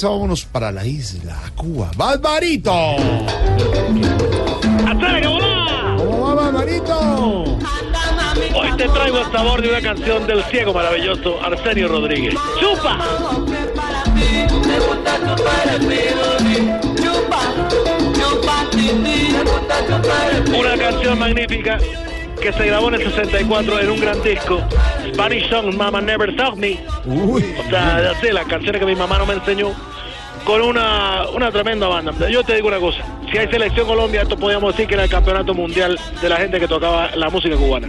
Vámonos para la isla, Cuba. ¡Barbarito! ¿Cómo va, Barbarito? Hoy te traigo el sabor de una canción del ciego maravilloso Arsenio Rodríguez. ¡Chupa! Una canción magnífica que se grabó en el 64 en un gran disco. Spanish Song Mama Never Taught Me. Uy, O sea, así, las canciones que mi mamá no me enseñó. Con una, una tremenda banda. Yo te digo una cosa. Si hay selección Colombia, esto podríamos decir que era el campeonato mundial de la gente que tocaba la música cubana.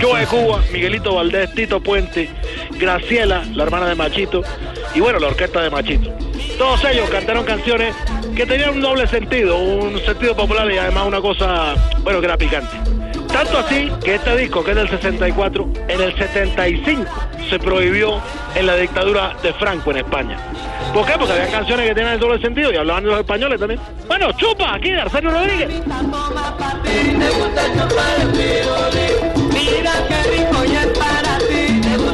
Yo de Cuba, Miguelito Valdés, Tito Puente, Graciela, la hermana de Machito, y bueno, la orquesta de Machito. Todos ellos cantaron canciones que tenían un doble sentido, un sentido popular y además una cosa, bueno, que era picante. Tanto así que este disco, que es del 64, en el 75 se prohibió en la dictadura de Franco en España. ¿Por qué? Porque había canciones que tenían el doble sentido y hablaban de los españoles también. Bueno, chupa, aquí, Arsenio Rodríguez.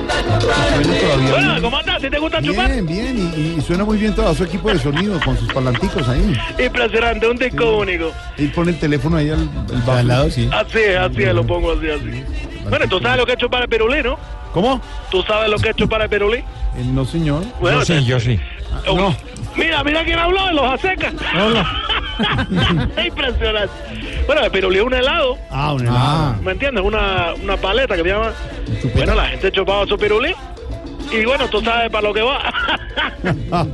Todavía Bueno. ¿cómo estás? ¿Si te gusta chupar? Bien, bien, y, y suena muy bien todo su equipo de sonido con sus parlanticos ahí. Impresionante, un disco único. Y pone el teléfono ahí al, al bajo. Al lado, sí. Así es, así es, lo pongo así, así. Bueno, tú sabes lo que he hecho para el pirulí, ¿no? ¿Cómo? ¿Tú sabes lo que he hecho para el pirulí? Eh, no, señor. Bueno, Yo sí, yo sí. Oh, no. Mira, mira quién habló de los acecas. No, no. Impresionante. Bueno, el pirulí es un helado, Ah, un Ah. helado. ¿me entiendes? Una, una paleta que se llama... Bueno, la gente chupaba su pirulí. Y bueno, tú sabes para lo que va.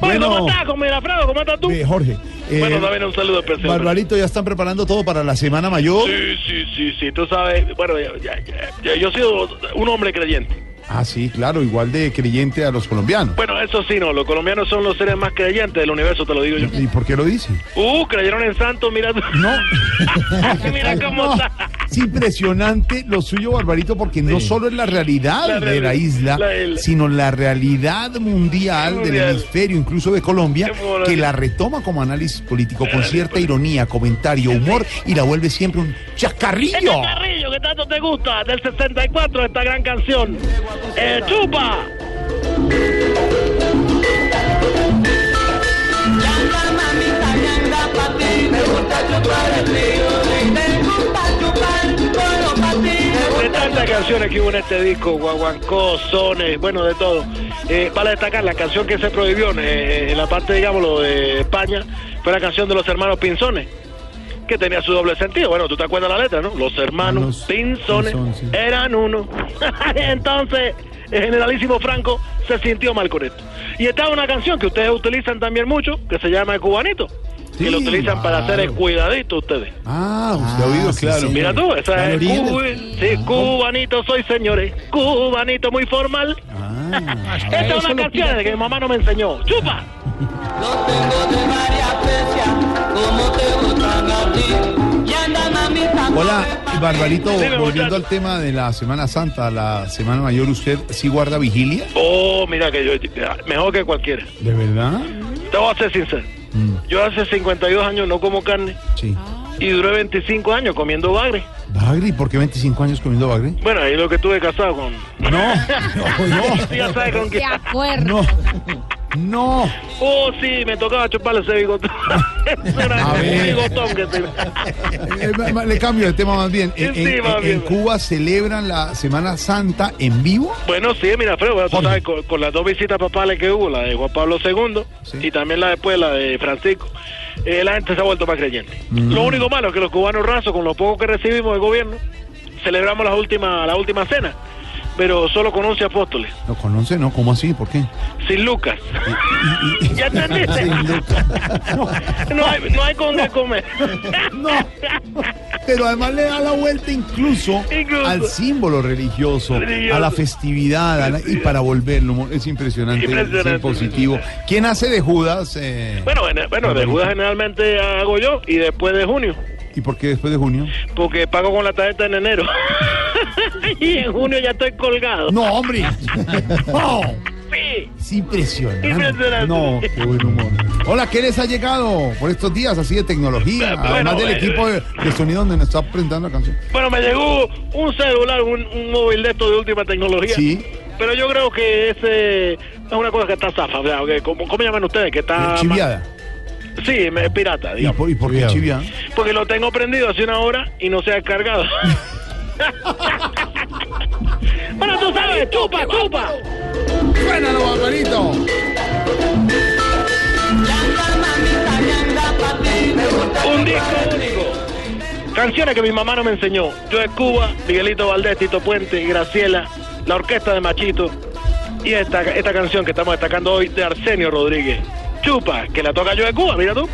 bueno, ¿cómo estás, con Mirafredo? ¿Cómo estás tú? eh, Jorge. eh, bueno, también un saludo especial. Barbarito, ya están preparando todo para la Semana Mayor. Sí, sí, sí, sí, tú sabes, bueno, ya, ya, ya, ya, yo he sido un hombre creyente. Ah, sí, claro, igual de creyente a los colombianos. Bueno, eso sí, no, los colombianos son los seres más creyentes del universo, te lo digo yo. ¿Y por qué lo dice? Uh, creyeron en santos, mira tú. No. mira cómo No, está. Es impresionante lo suyo, Barbarito, porque no solo es la realidad La de la isla, la isla. sino la realidad mundial, del hemisferio, incluso de Colombia, que la retoma como análisis político con cierta ironía, comentario, humor y la vuelve siempre un chascarrillo. Este carrillo que tanto te gusta, del 64, esta gran canción. Eh, chupa. De canciones que hubo en este disco, guaguancó, sones, bueno, de todo. Eh, vale destacar la canción que se prohibió eh, en la parte, digámoslo, de España, fue la canción de los hermanos Pinzones, que tenía su doble sentido. Bueno, tú te acuerdas la letra, ¿no? Los hermanos Los Pinzones Pinzón, sí. eran uno. Entonces, el generalísimo Franco se sintió mal con esto. Y estaba una canción que ustedes utilizan también mucho, que se llama El Cubanito. Que lo utilizan para hacer el cuidadito ustedes. Ah, usted ha Ah, oído, sí, claro. sí. Mira tú, esa es cubi- sí, cubanito soy, señores. Cubanito muy formal. Ah, Esta es una canción que mi mamá no me enseñó. ¡Chupa! Los tengo de varias fechas, como te gustan a ti. Y anda mamita. Hola, Barbarito, Dime, volviendo al tema de la Semana Santa, la Semana Mayor, ¿usted sí guarda vigilia? Oh, mira que yo, mejor que cualquiera. ¿De verdad? Te voy a ser sincero. Mm, Yo hace 52 años no como carne sí. y duré 25 años comiendo bagre. Bagri, ¿por qué 25 años comiendo bagri? Bueno, ahí lo que estuve casado con... No, no, no. Sí, ya sabes con quién. De acuerdo. No, no. Oh, sí, me tocaba chuparle ese bigotón. A ver. que se... Eh, Le cambio de tema más bien. En, Sí, en- más en bien. Cuba celebran la Semana Santa en vivo. Bueno, sí, mira, Fredo, bueno, tú Jorge. sabes, con, con las dos visitas papales que hubo, la de Juan Pablo II Sí. y también la después, la de Francisco, eh, la gente se ha vuelto más creyente. Mm. Lo único malo es que los cubanos rasos, con lo poco que recibimos del gobierno, celebramos la última, la última cena, pero solo con 11 apóstoles, ¿Lo conoce? No, ¿cómo así? ¿Por qué? sin Lucas. Y- y- ¿Ya entendiste? Sin Lucas. No hay, no hay con qué comer. No. Pero además le da la vuelta incluso, Incluso. al símbolo religioso, Religioso. a la festividad, a la- y para volverlo. Es impresionante, Impresionante. es positivo. ¿Quién hace de Judas? eh, Bueno, en- bueno, de Judas generalmente hago yo y después de junio. ¿Y por qué después de junio? Porque pago con la tarjeta en enero. y en junio ya estoy colgado. No, hombre. No. Sí. Es impresionante. Impresionante. No, qué buen humor. Hola, ¿qué les ha llegado por estos días así de tecnología? Bueno, Además del bueno. equipo de, de sonido donde nos está presentando la canción. Bueno, me llegó un celular, un, un móvil de estos de última tecnología. Sí. pero yo creo que ese es una cosa que está zafa, o sea, que ¿cómo, ¿cómo llaman ustedes? Que está... Chiviada. Sí, me- es pirata, ¿Y digamos. por, y por qué chiviada? Porque lo tengo prendido hace una hora y no se ha descargado. bueno, tú sabes, chupa, chupa. Suénalo, Barbarito. Un disco único. Canciones que mi mamá no me enseñó. Yo de Cuba, Miguelito Valdés, Tito Puente Graciela, la orquesta de Machito. Y esta, esta canción que estamos destacando hoy de Arsenio Rodríguez. Chupa, que la toca yo de Cuba, mira tú.